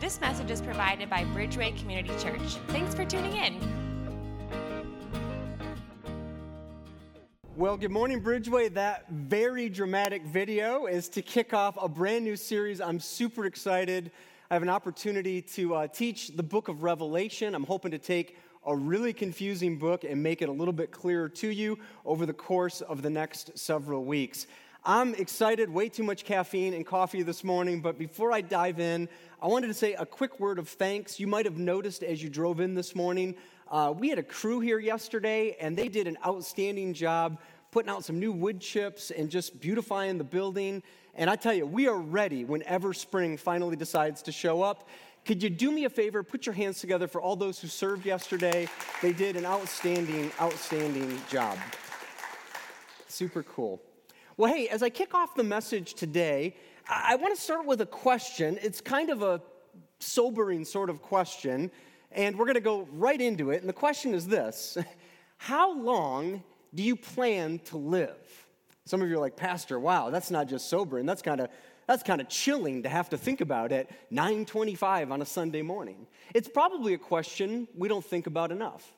This message is provided by Bridgeway Community Church. Thanks for tuning in. Well, good morning, Bridgeway. That very dramatic video is to kick off a brand new series. I'm super excited. I have an opportunity to uh, teach the book of Revelation. I'm hoping to take a really confusing book and make it a little bit clearer to you over the course of the next several weeks. I'm excited, way too much caffeine and coffee this morning, but before I dive in, I wanted to say a quick word of thanks. You might have noticed as you drove in this morning, uh, we had a crew here yesterday, and they did an outstanding job putting out some new wood chips and just beautifying the building. And I tell you, we are ready whenever spring finally decides to show up. Could you do me a favor? Put your hands together for all those who served yesterday. They did an outstanding, outstanding job. Super cool. Well, hey, as I kick off the message today, I, want to start with a question. It's kind of a sobering sort of question, and we're going to go right into it. And the question is this How long do you plan to live? Some of you are like, Pastor, wow, that's not just sobering, that's kind of that's kind of chilling to have to think about at 9:25 on a Sunday morning. It's probably a question we don't think about enough.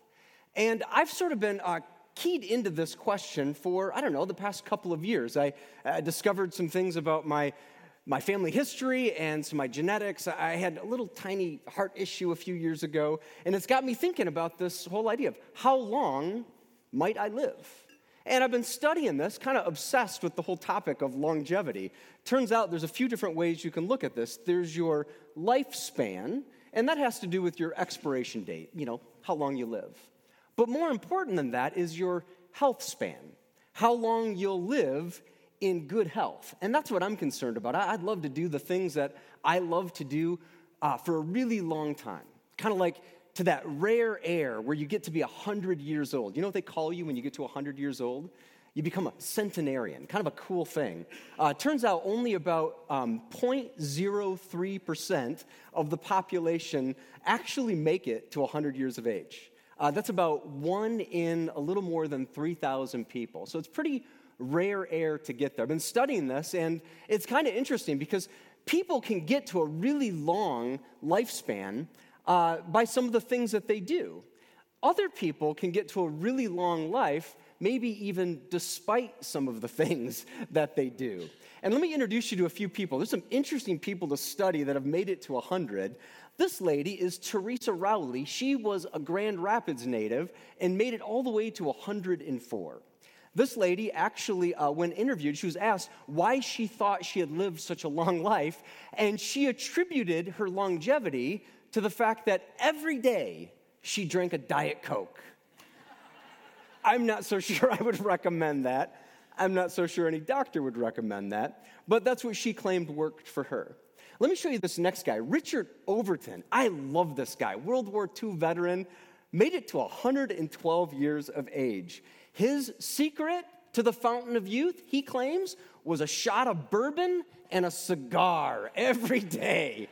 And I've sort of been uh, keyed into this question for, I don't know, the past couple of years. I uh, discovered some things about my, my family history and some my genetics. I had a little tiny heart issue a few years ago, and it's got me thinking about this whole idea of how long might I live? And I've been studying this, kind of obsessed with the whole topic of longevity. Turns out there's a few different ways you can look at this. There's your lifespan, and that has to do with your expiration date, you know, how long you live. But more important than that is your health span, how long you'll live in good health. And that's what I'm concerned about. I'd love to do the things that I love to do uh, for a really long time. Kind of like to that rare air where you get to be 100 years old. You know what they call you when you get to 100 years old? You become a centenarian, kind of a cool thing. Uh, turns out only about um, 0.03% of the population actually make it to 100 years of age. Uh, that's about one in a little more than 3,000 people. So it's pretty rare air to get there. I've been studying this, and it's kind of interesting because people can get to a really long lifespan uh, by some of the things that they do. Other people can get to a really long life, maybe even despite some of the things that they do. And let me introduce you to a few people. There's some interesting people to study that have made it to 100. This lady is Teresa Rowley. She was a Grand Rapids native and made it all the way to 104. This lady actually, uh, when interviewed, she was asked why she thought she had lived such a long life, and she attributed her longevity to the fact that every day she drank a Diet Coke. I'm not so sure I would recommend that. I'm not so sure any doctor would recommend that, but that's what she claimed worked for her. Let me show you this next guy, Richard Overton. I love this guy, World War II veteran, made it to 112 years of age. His secret to the fountain of youth, he claims, was a shot of bourbon and a cigar every day.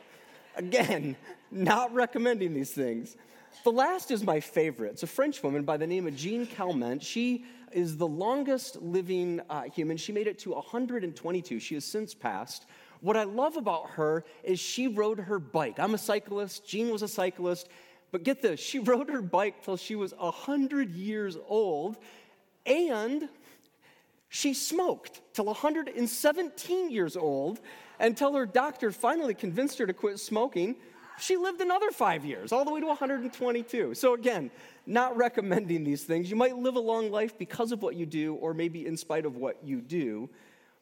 Again, not recommending these things. The last is my favorite. It's a French woman by the name of Jeanne Calment. She is the longest living uh, human. She made it to 122. She has since passed. What I love about her is she rode her bike. I'm a cyclist, Jeanne was a cyclist, but get this, she rode her bike till she was 100 years old, and she smoked till 117 years old until her doctor finally convinced her to quit smoking. She lived another five years, all the way to 122. So, again, not recommending these things. You might live a long life because of what you do, or maybe in spite of what you do.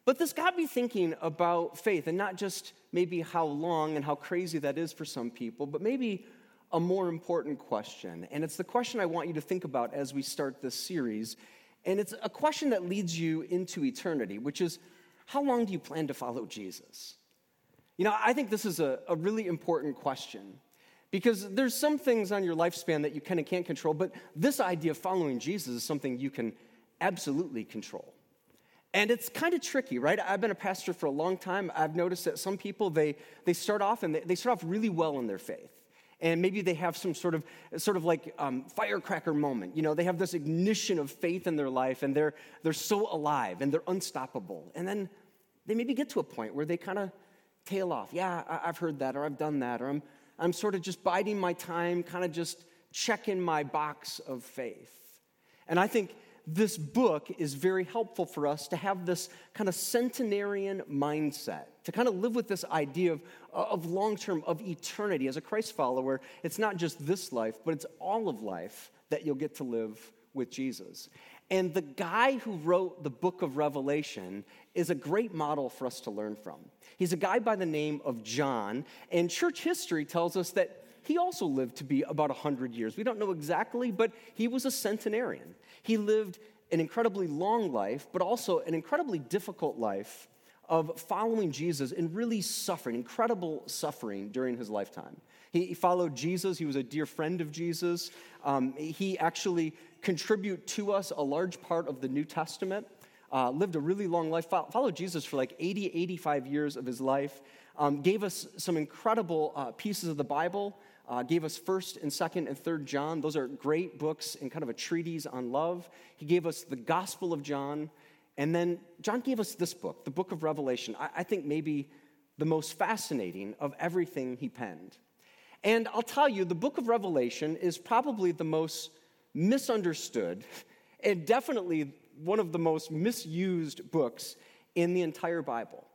But this got me thinking about faith, and not just maybe how long and how crazy that is for some people, but maybe a more important question. And it's the question I want you to think about as we start this series. And it's a question that leads you into eternity, which is how long do you plan to follow Jesus? You know, I think this is a, a really important question because there's some things on your lifespan that you kind of can't control, but this idea of following Jesus is something you can absolutely control. And it's kind of tricky, right? I've been a pastor for a long time. I've noticed that some people, they, they start off and they, they start off really well in their faith. And maybe they have some sort of, sort of like um, firecracker moment. You know, they have this ignition of faith in their life and they're, they're so alive and they're unstoppable. And then they maybe get to a point where they kind of tail off. Yeah, I, have heard that or I've done that or I'm, I'm sort of just biding my time, kind of just checking my box of faith. And I think this book is very helpful for us to have this kind of centenarian mindset, to kind of live with this idea of, of long term, of eternity. As a Christ follower, it's not just this life, but it's all of life that you'll get to live with Jesus. And the guy who wrote the book of Revelation is a great model for us to learn from. He's a guy by the name of John, and church history tells us that he also lived to be about 100 years. We don't know exactly, but he was a centenarian. He lived an incredibly long life, but also an incredibly difficult life of following Jesus and really suffering, incredible suffering during his lifetime. He followed Jesus, he was a dear friend of Jesus. Um, he actually contributed to us a large part of the New Testament. Uh, lived a really long life, followed Jesus for like 80, 85 years of his life, um, gave us some incredible uh, pieces of the Bible uh, gave us 1st and 2nd and 3rd John. Those are great books and kind of a treatise on love. He gave us the Gospel of John. And then John gave us this book, the book of Revelation. I, I think maybe the most fascinating of everything he penned. And I'll tell you, the book of Revelation is probably the most misunderstood and definitely one of the most misused books in the entire Bible.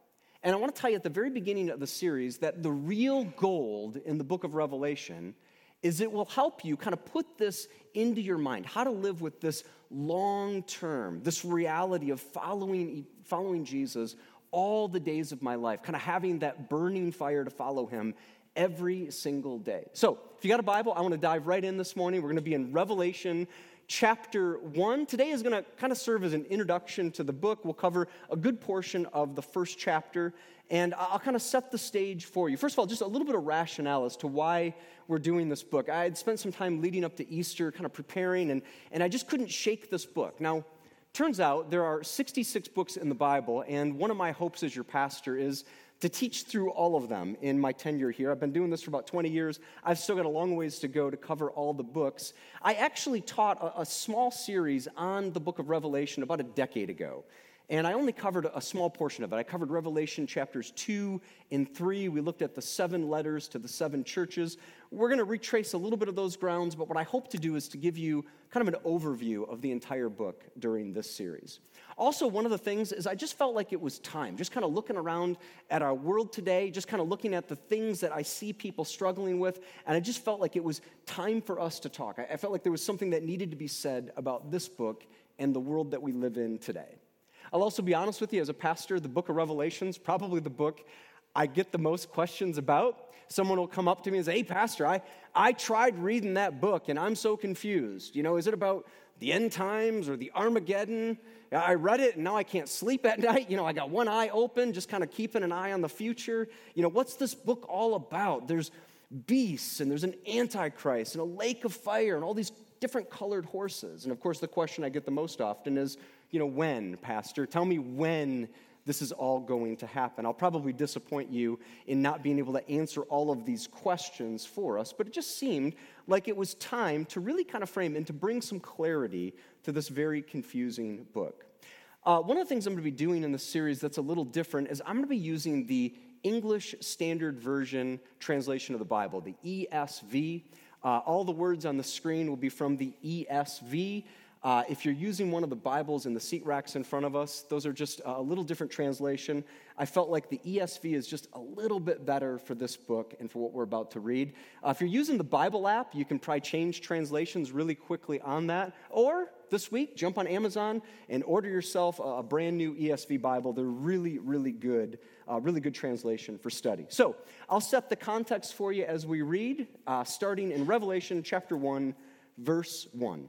And I want to tell you at the very beginning of the series that the real gold in the book of Revelation is it will help you kind of put this into your mind how to live with this long term, this reality of following, following Jesus all the days of my life, kind of having that burning fire to follow him every single day. So, if you got a Bible, I want to dive right in this morning. We're going to be in Revelation chapter 1. Today is going to kind of serve as an introduction to the book. We'll cover a good portion of the first chapter, and I'll kind of set the stage for you. First of all, just a little bit of rationale as to why we're doing this book. I had spent some time leading up to Easter, kind of preparing, and, and I just couldn't shake this book. Now, turns out there are 66 books in the Bible, and one of my hopes as your pastor is to teach through all of them in my tenure here. I've been doing this for about 20 years. I've still got a long ways to go to cover all the books. I actually taught a, a small series on the book of Revelation about a decade ago. And I only covered a small portion of it. I covered Revelation chapters 2 and 3. We looked at the seven letters to the seven churches. We're going to retrace a little bit of those grounds, but what I hope to do is to give you kind of an overview of the entire book during this series. Also, one of the things is I just felt like it was time, just kind of looking around at our world today, just kind of looking at the things that I see people struggling with, and I just felt like it was time for us to talk. I felt like there was something that needed to be said about this book and the world that we live in today. I'll also be honest with you, as a pastor, the book of Revelations, probably the book I get the most questions about. Someone will come up to me and say, Hey, Pastor, I, I tried reading that book and I'm so confused. You know, is it about the end times or the Armageddon? I read it and now I can't sleep at night. You know, I got one eye open, just kind of keeping an eye on the future. You know, what's this book all about? There's beasts and there's an antichrist and a lake of fire and all these different colored horses. And of course, the question I get the most often is, you know, when, Pastor? Tell me when this is all going to happen. I'll probably disappoint you in not being able to answer all of these questions for us, but it just seemed like it was time to really kind of frame and to bring some clarity to this very confusing book. Uh, one of the things I'm going to be doing in this series that's a little different is I'm going to be using the English Standard Version translation of the Bible, the ESV. Uh, all the words on the screen will be from the ESV. Uh, if you're using one of the Bibles in the seat racks in front of us, those are just a little different translation. I felt like the ESV is just a little bit better for this book and for what we're about to read. Uh, if you're using the Bible app, you can probably change translations really quickly on that. Or this week, jump on Amazon and order yourself a, brand new ESV Bible. They're really, really good, uh, really good translation for study. So I'll set the context for you as we read, uh, starting in Revelation chapter 1, verse 1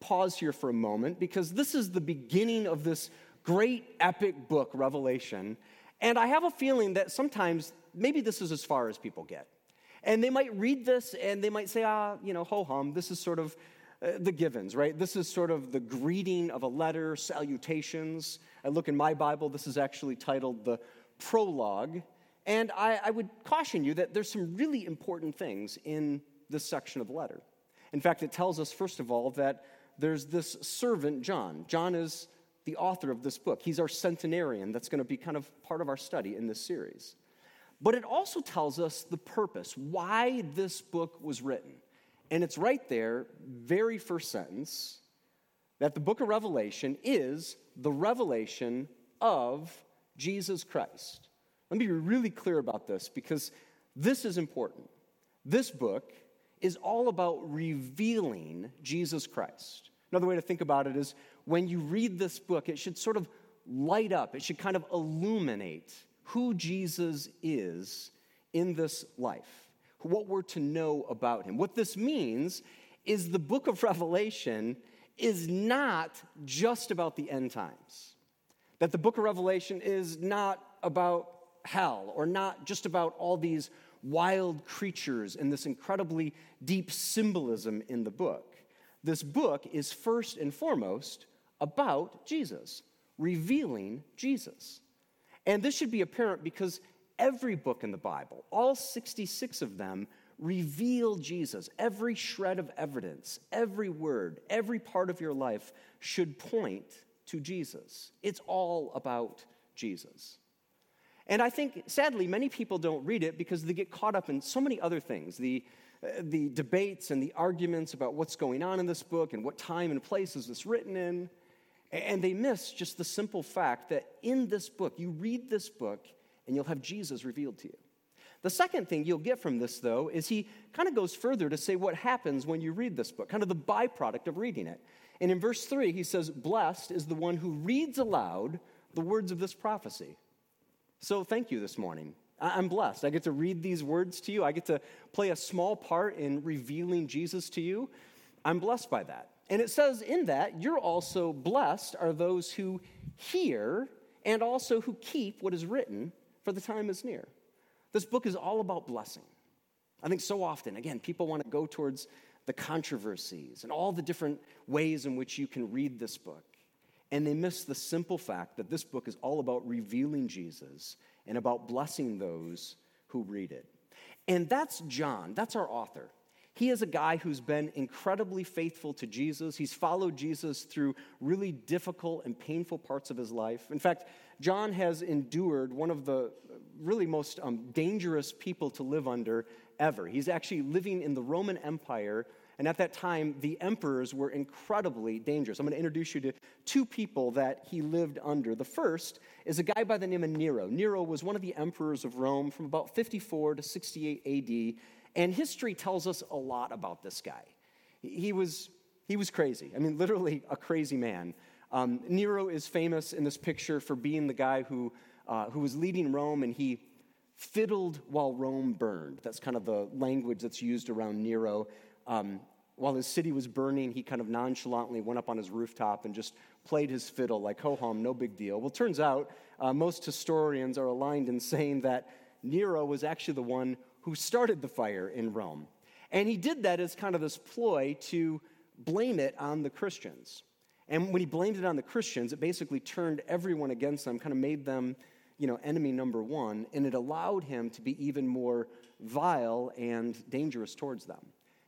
pause here for a moment because this is the beginning of this great epic book, Revelation. And I have a feeling that sometimes maybe this is as far as people get. And they might read this and they might say, ah, you know, ho hum, this is sort of uh, the givens, right? This is sort of the greeting of a letter, salutations. I look in my Bible, this is actually titled the prologue. And I, I would caution you that there's some really important things in this section of the letter. In fact, it tells us, first of all, that there's this servant, John. John is the author of this book. He's our centenarian that's going to be kind of part of our study in this series. But it also tells us the purpose, why this book was written. And it's right there, very first sentence, that the book of Revelation is the revelation of Jesus Christ. Let me be really clear about this because this is important. This book is all about revealing Jesus Christ. Another way to think about it is when you read this book, it should sort of light up, it should kind of illuminate who Jesus is in this life, what we're to know about him. What this means is the book of Revelation is not just about the end times. That the book of Revelation is not about hell or not just about all these wild creatures and this incredibly deep symbolism in the book. This book is first and foremost about Jesus, revealing Jesus. And this should be apparent because every book in the Bible, all 66 of them, reveal Jesus. Every shred of evidence, every word, every part of your life should point to Jesus. It's all about Jesus. And I think, sadly, many people don't read it because they get caught up in so many other things the, uh, the debates and the arguments about what's going on in this book and what time and place is this written in. And they miss just the simple fact that in this book, you read this book and you'll have Jesus revealed to you. The second thing you'll get from this, though, is he kind of goes further to say what happens when you read this book, kind of the byproduct of reading it. And in verse 3, he says, Blessed is the one who reads aloud the words of this prophecy. So thank you this morning. I'm blessed. I get to read these words to you. I get to play a small part in revealing Jesus to you. I'm blessed by that. And it says in that, you're also blessed are those who hear and also who keep what is written, for the time is near. This book is all about blessing. I think so often, again, people want to go towards the controversies and all the different ways in which you can read this book. And they miss the simple fact that this book is all about revealing Jesus and about blessing those who read it. And that's John, that's our author. He is a guy who's been incredibly faithful to Jesus. He's followed Jesus through really difficult and painful parts of his life. In fact, John has endured one of the really most um, dangerous people to live under ever. He's actually living in the Roman Empire and at that time, the emperors were incredibly dangerous. I'm going to introduce you to two people that he lived under. The first is a guy by the name of Nero. Nero was one of the emperors of Rome from about 54 to 68 AD, and history tells us a lot about this guy. He was, he was crazy. I mean, literally a crazy man. Um, Nero is famous in this picture for being the guy who, uh, who was leading Rome and he fiddled while Rome burned. That's kind of the language that's used around Nero. Um, while his city was burning, he kind of nonchalantly went up on his rooftop and just played his fiddle, like, ho hum, no big deal. Well, turns out uh, most historians are aligned in saying that Nero was actually the one who started the fire in Rome. And he did that as kind of this ploy to blame it on the Christians. And when he blamed it on the Christians, it basically turned everyone against them, kind of made them, you know, enemy number one, and it allowed him to be even more vile and dangerous towards them.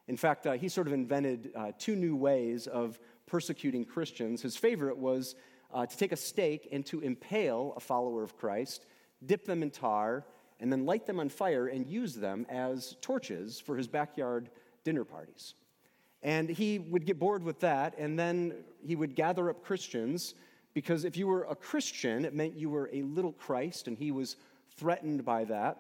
In fact, uh, he sort of invented uh, two new ways of persecuting Christians. His favorite was uh, to take a stake and to impale a follower of Christ, dip them in tar, and then light them on fire and use them as torches for his backyard dinner parties. And he would get bored with that, and then he would gather up Christians because if you were a Christian, it meant you were a little Christ, and he was threatened by that.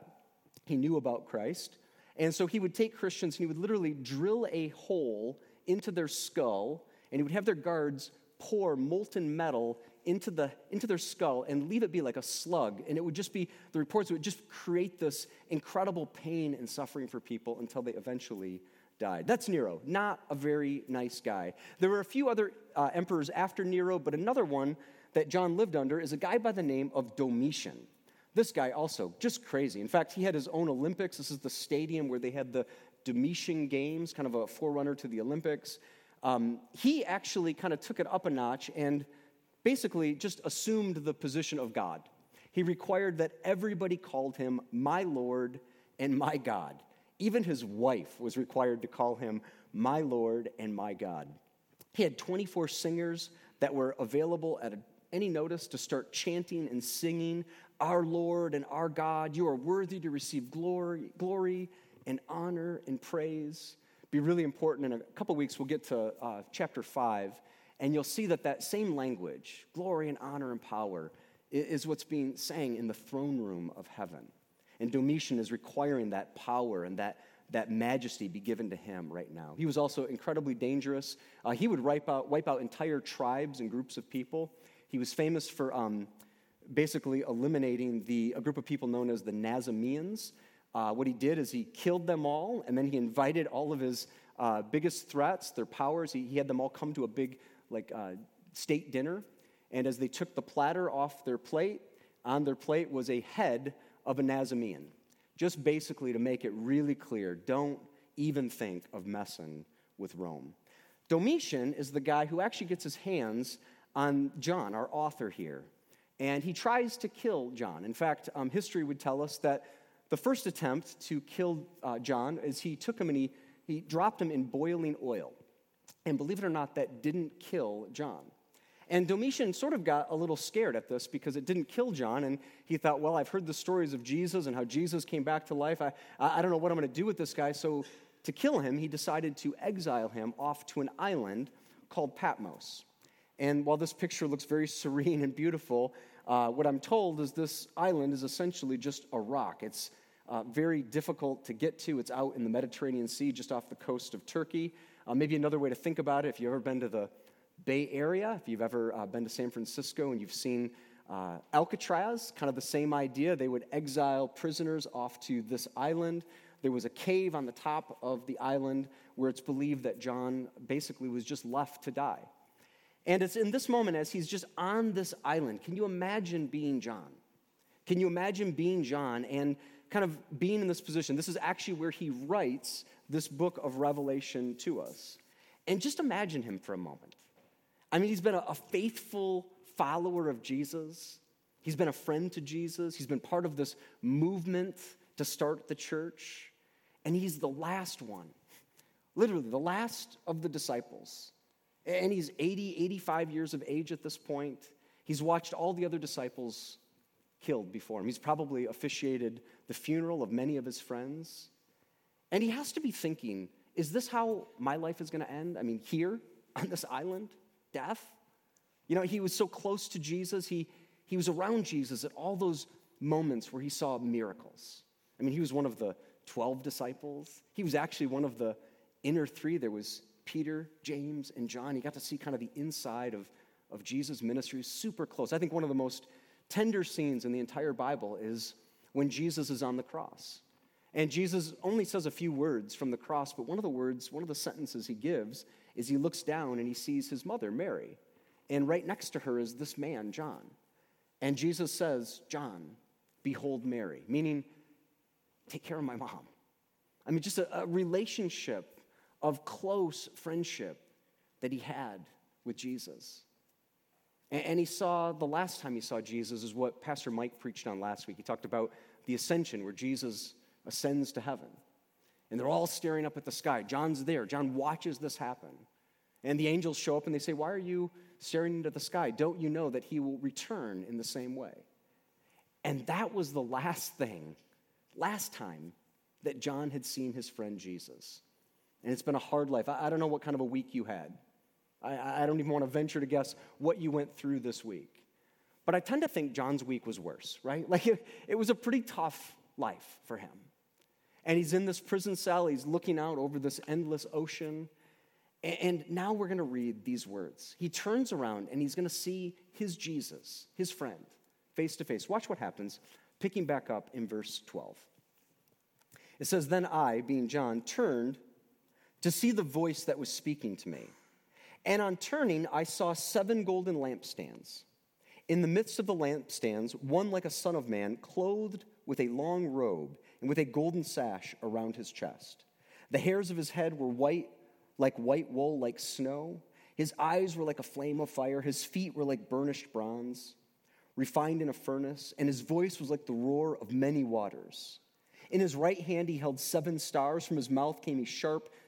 He knew about Christ. And so he would take Christians and he would literally drill a hole into their skull, and he would have their guards pour molten metal into, the, into their skull and leave it be like a slug. And it would just be, the reports would just create this incredible pain and suffering for people until they eventually died. That's Nero, not a very nice guy. There were a few other uh, emperors after Nero, but another one that John lived under is a guy by the name of Domitian. This guy also, just crazy. In fact, he had his own Olympics. This is the stadium where they had the Domitian Games, kind of a forerunner to the Olympics. Um, he actually kind of took it up a notch and basically just assumed the position of God. He required that everybody called him my Lord and my God. Even his wife was required to call him my Lord and my God. He had 24 singers that were available at any notice to start chanting and singing, Our Lord and our God, you are worthy to receive glory, glory and honor and praise. Be really important. In a couple weeks, we'll get to uh, chapter 5, and you'll see that that same language, glory and honor and power, is what's being sang in the throne room of heaven. And Domitian is requiring that power and that, that majesty be given to him right now. He was also incredibly dangerous. Uh, he would wipe out, wipe out entire tribes and groups of people. He was famous for um, basically eliminating the, a group of people known as the Nazameans. Uh, what he did is he killed them all, and then he invited all of his uh, biggest threats, their powers. He, he, had them all come to a big like uh, state dinner, and as they took the platter off their plate, on their plate was a head of a Nazamean. Just basically to make it really clear don't even think of messing with Rome. Domitian is the guy who actually gets his hands on John, our author here. And he tries to kill John. In fact, um, history would tell us that the first attempt to kill uh, John is he took him and he, he dropped him in boiling oil. And believe it or not, that didn't kill John. And Domitian sort of got a little scared at this because it didn't kill John. And he thought, well, I've heard the stories of Jesus and how Jesus came back to life. I, I don't know what I'm going to do with this guy. So to kill him, he decided to exile him off to an island called Patmos. And while this picture looks very serene and beautiful, uh, what I'm told is this island is essentially just a rock. It's uh, very difficult to get to. It's out in the Mediterranean Sea, just off the coast of Turkey. Uh, maybe another way to think about it, if you've ever been to the Bay Area, if you've ever uh, been to San Francisco and you've seen uh, Alcatraz, kind of the same idea. They would exile prisoners off to this island. There was a cave on the top of the island where it's believed that John basically was just left to die. And it's in this moment, as he's just on this island, can you imagine being John? Can you imagine being John and kind of being in this position? This is actually where he writes this book of Revelation to us. And just imagine him for a moment. I mean, he's been a, faithful follower of Jesus. He's been a friend to Jesus. He's been part of this movement to start the church. And he's the last one, literally, the last of the disciples. And he's 80, 85 years of age at this point. He's watched all the other disciples killed before him. He's probably officiated the funeral of many of his friends. And he has to be thinking, is this how my life is going to end? I mean, here on this island, death? You know, he was so close to Jesus. He, he was around Jesus at all those moments where he saw miracles. I mean, he was one of the 12 disciples. He was actually one of the inner three. There was Peter, James, and John. He got to see kind of the inside of, of Jesus' ministry, super close. I think one of the most tender scenes in the entire Bible is when Jesus is on the cross. And Jesus only says a few words from the cross, but one of the words, one of the sentences he gives is he looks down and he sees his mother, Mary. And right next to her is this man, John. And Jesus says, John, behold Mary, meaning, take care of my mom. I mean, just a, a relationship of close friendship that he had with Jesus. And, he saw, the last time he saw Jesus is what Pastor Mike preached on last week. He talked about the ascension, where Jesus ascends to heaven. And they're all staring up at the sky. John's there. John watches this happen. And the angels show up and they say, Why are you staring into the sky? Don't you know that he will return in the same way? And that was the last thing, last time that John had seen his friend Jesus. And it's been a hard life. I, I don't know what kind of a week you had. I, I don't even want to venture to guess what you went through this week. But I tend to think John's week was worse, right? Like it, it was a pretty tough life for him. And he's in this prison cell, he's looking out over this endless ocean. And now we're going to read these words. He turns around and he's going to see his Jesus, his friend, face to face. Watch what happens, picking back up in verse 12. It says, Then I, being John, turned to see the voice that was speaking to me. And on turning, I saw seven golden lampstands. In the midst of the lampstands, one like a son of man, clothed with a long robe and with a golden sash around his chest. The hairs of his head were white, like white wool, like snow. His eyes were like a flame of fire. His feet were like burnished bronze, refined in a furnace. And his voice was like the roar of many waters. In his right hand, he held seven stars. From his mouth came a sharp,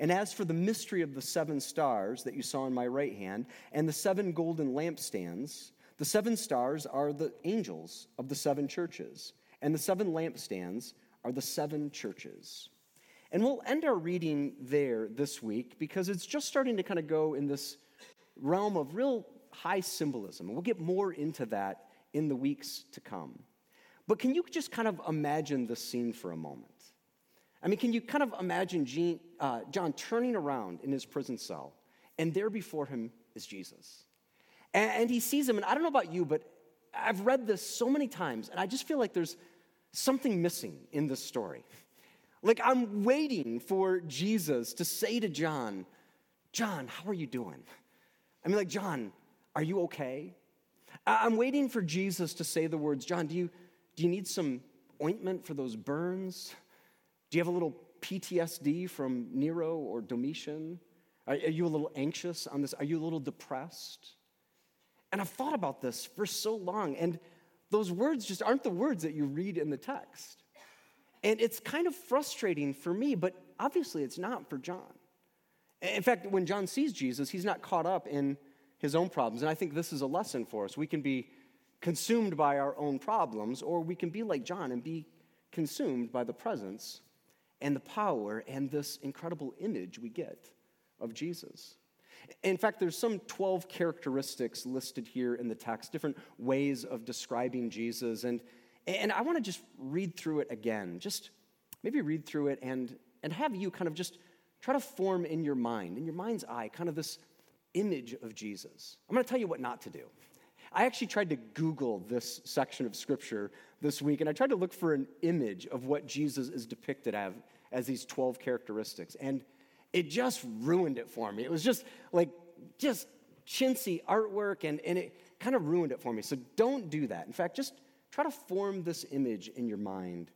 And as for the mystery of the seven stars that you saw in my right hand, and the seven golden lampstands, the seven stars are the angels of the seven churches, and the seven lampstands are the seven churches. And we'll end our reading there this week because it's just starting to kind of go in this realm of real high symbolism. And we'll get more into that in the weeks to come. But can you just kind of imagine the scene for a moment? I mean, can you kind of imagine Jeanne, uh, John turning around in his prison cell, and there before him is Jesus? And, and he sees him, and I don't know about you, but I've read this so many times, and I just feel like there's something missing in this story. Like I'm waiting for Jesus to say to John, John, how are you doing? I mean, like, John, are you okay? I'm waiting for Jesus to say the words, John, do you, do you need some ointment for those burns? Do you have a little PTSD from Nero or Domitian? Are, you a little anxious on this? Are you a little depressed? And I've thought about this for so long, and those words just aren't the words that you read in the text. And it's kind of frustrating for me, but obviously it's not for John. In fact, when John sees Jesus, he's not caught up in his own problems. And I think this is a lesson for us. We can be consumed by our own problems, or we can be like John and be consumed by the presence and the power and this incredible image we get of Jesus. In fact, there's some 12 characteristics listed here in the text, different ways of describing Jesus. And, and I want to just read through it again. Just maybe read through it and, and have you kind of just try to form in your mind, in your mind's eye, kind of this image of Jesus. I'm going to tell you what not to do. I actually tried to Google this section of scripture this week, and I tried to look for an image of what Jesus is depicted as, as these 12 characteristics. And it just ruined it for me. It was just like, just chintzy artwork, and, and it kind of ruined it for me. So don't do that. In fact, just try to form this image in your mind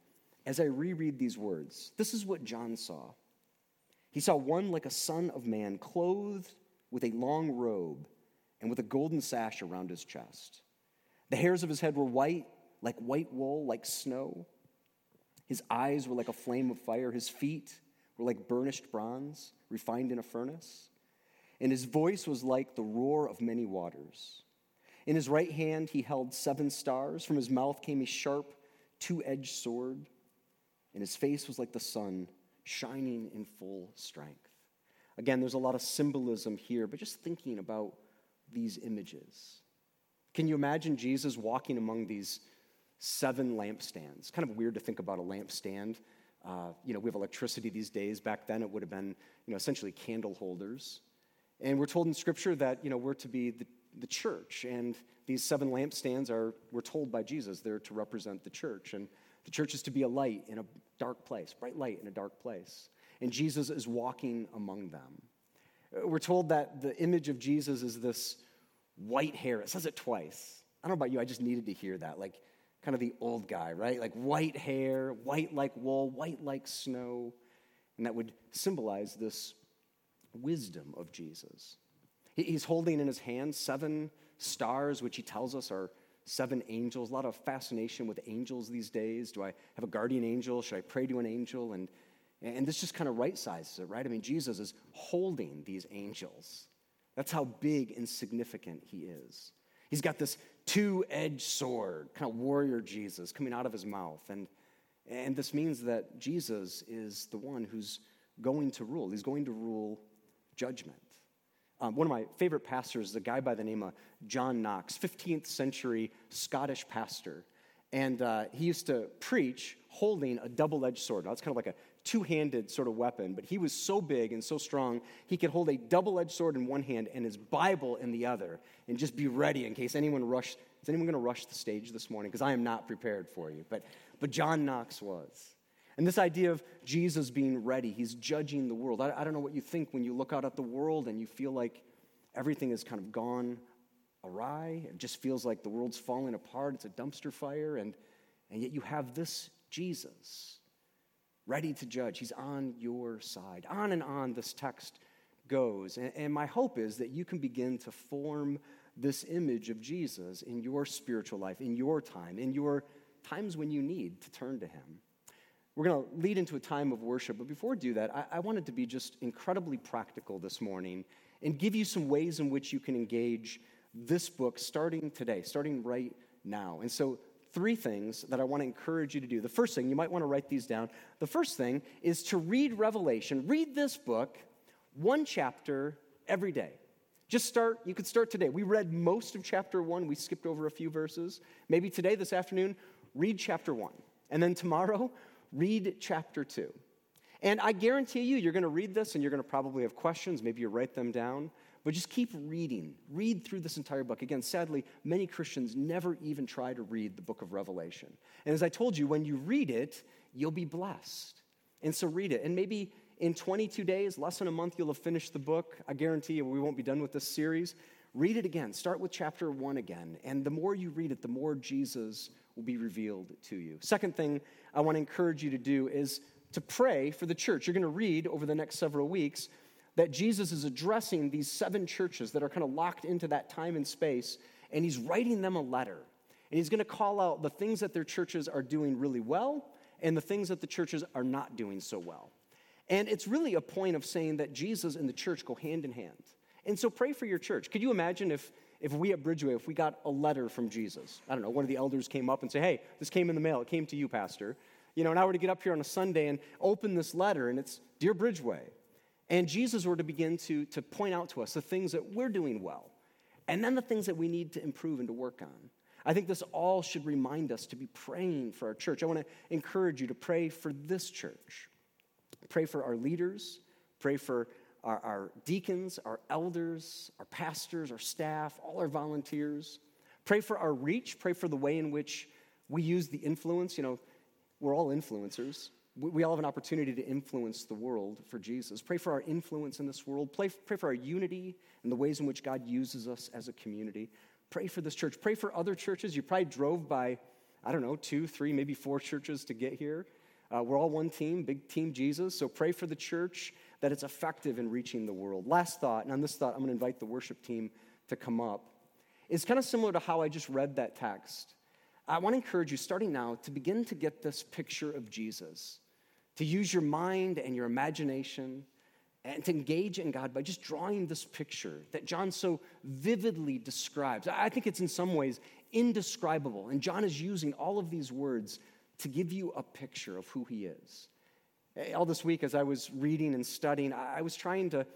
as I reread these words. This is what John saw. He saw one like a son of man, clothed with a long robe and with a golden sash around his chest. The hairs of his head were white, like white wool, like snow. His eyes were like a flame of fire. His feet were like burnished bronze, refined in a furnace. And his voice was like the roar of many waters. In his right hand, he held seven stars. From his mouth came a sharp, two edged sword. And his face was like the sun, shining in full strength. Again, there's a lot of symbolism here, but just thinking about these images. Can you imagine Jesus walking among these seven lampstands? Kind of weird to think about a lampstand uh, you know, we have electricity these days. Back then, it would have been, you know, essentially candle holders. And we're told in Scripture that, you know, we're to be the, the church. And these seven lampstands are, we're told by Jesus, they're to represent the church. And the church is to be a light in a dark place, bright light in a dark place. And Jesus is walking among them. Uh, we're told that the image of Jesus is this white hair. It says it twice. I don't know about you, I just needed to hear that. Like, kind of the old guy, right? Like white hair, white like wool, white like snow. And that would symbolize this wisdom of Jesus. He's holding in his hand seven stars, which he tells us are seven angels. A lot of fascination with angels these days. Do I have a guardian angel? Should I pray to an angel? And, and this just kind of right sizes it, right? I mean, Jesus is holding these angels. That's how big and significant he is. He's got this two edged sword, kind of warrior Jesus coming out of his mouth. And, and this means that Jesus is the one who's going to rule. He's going to rule judgment. Um, one of my favorite pastors is a guy by the name of John Knox, 15th century Scottish pastor. And uh, he used to preach holding a double edged sword. Now, it's kind of like a two handed sort of weapon, but he was so big and so strong, he could hold a double edged sword in one hand and his Bible in the other and just be ready in case anyone rushed. Is anyone going to rush the stage this morning? Because I am not prepared for you. But, but John Knox was. And this idea of Jesus being ready, he's judging the world. I, I don't know what you think when you look out at the world and you feel like everything has kind of gone awry. It just feels like the world's falling apart. It's a dumpster fire. And, and yet you have this Jesus ready to judge. He's on your side. On and on this text goes. And, and my hope is that you can begin to form this image of Jesus in your spiritual life, in your time, in your times when you need to turn to Him. We're going to lead into a time of worship, but before we do that, I, I wanted to be just incredibly practical this morning and give you some ways in which you can engage this book starting today, starting right now. And so, three things that I want to encourage you to do. The first thing, you might want to write these down. The first thing is to read Revelation. Read this book, one chapter every day. Just start, you could start today. We read most of chapter one, we skipped over a few verses. Maybe today, this afternoon, read chapter one. And then tomorrow, read chapter two. And I guarantee you, you're going to read this and you're going to probably have questions. Maybe you write them down. But just keep reading. Read through this entire book. Again, sadly, many Christians never even try to read the book of Revelation. And as I told you, when you read it, you'll be blessed. And so read it. And maybe in 22 days, less than a month, you'll have finished the book. I guarantee you, we won't be done with this series. Read it again. Start with chapter one again. And the more you read it, the more Jesus will be revealed to you. Second thing I want to encourage you to do is to pray for the church. You're going to read over the next several weeks that Jesus is addressing these seven churches that are kind of locked into that time and space, and he's writing them a letter. And he's going to call out the things that their churches are doing really well and the things that the churches are not doing so well. And it's really a point of saying that Jesus and the church go hand in hand. And so pray for your church. Could you imagine if, if we at Bridgeway, if we got a letter from Jesus? I don't know, one of the elders came up and said, hey, this came in the mail. It came to you, Pastor. You know, and I were to get up here on a Sunday and open this letter, and it's Dear Bridgeway, and Jesus were to begin to, to point out to us the things that we're doing well, and then the things that we need to improve and to work on. I think this all should remind us to be praying for our church. I want to encourage you to pray for this church. Pray for our leaders, pray for our, our deacons, our elders, our pastors, our staff, all our volunteers. Pray for our reach, pray for the way in which we use the influence. You know, we're all influencers we all have an opportunity to influence the world for Jesus. Pray for our influence in this world. Pray, pray for our unity and the ways in which God uses us as a community. Pray for this church. Pray for other churches. You probably drove by, I don't know, two, three, maybe four churches to get here. Uh, we're all one team, big team Jesus. So pray for the church that it's effective in reaching the world. Last thought, and on this thought, I'm going to invite the worship team to come up. It's kind of similar to how I just read that text. I want to encourage you, starting now, to begin to get this picture of Jesus to use your mind and your imagination and to engage in God by just drawing this picture that John so vividly describes. I think it's in some ways indescribable. And John is using all of these words to give you a picture of who he is. All this week, as I was reading and studying, I was trying to,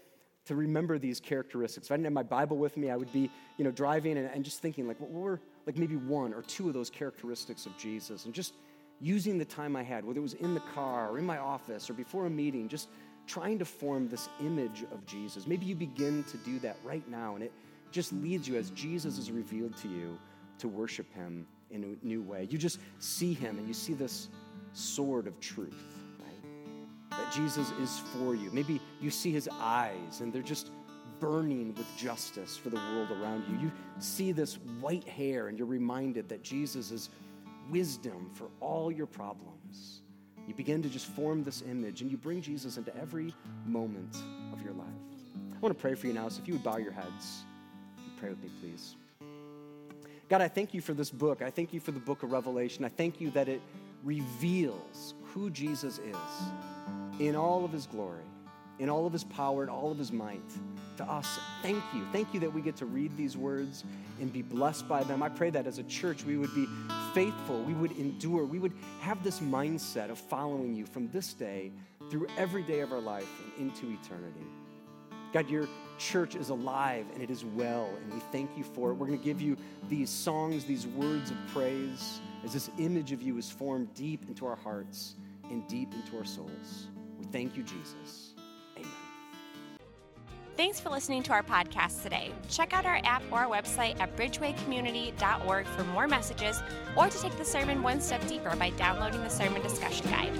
to remember these characteristics. If I didn't have my Bible with me, I would be you know, driving and, and just thinking, like, what were like maybe one or two of those characteristics of Jesus? And just using the time I had, whether it was in the car or in my office or before a meeting, just trying to form this image of Jesus. Maybe you begin to do that right now, and it just leads you as Jesus is revealed to you to worship him in a new way. You just see him and you see this sword of truth, right? That Jesus is for you. Maybe you see his eyes and they're just burning with justice for the world around you. You see this white hair and you're reminded that Jesus is wisdom for all your problems. You begin to just form this image and you bring Jesus into every moment of your life. I want to pray for you now, so if you would bow your heads, pray with me, please. God, I thank you for this book. I thank you for the book of Revelation. I thank you that it reveals who Jesus is in all of his glory, in all of his power, in all of his might to us. Thank you. Thank you that we get to read these words and be blessed by them. I pray that as a church we would be faithful, we would endure, we would have this mindset of following you from this day through every day of our life and into eternity. God, your church is alive and it is well, and we thank you for it. We're going to give you these songs, these words of praise as this image of you is formed deep into our hearts and deep into our souls. We thank you, Jesus. Thanks for listening to our podcast today. Check out our app or our website at bridgewaycommunity.org for more messages or to take the sermon one step deeper by downloading the sermon discussion guide.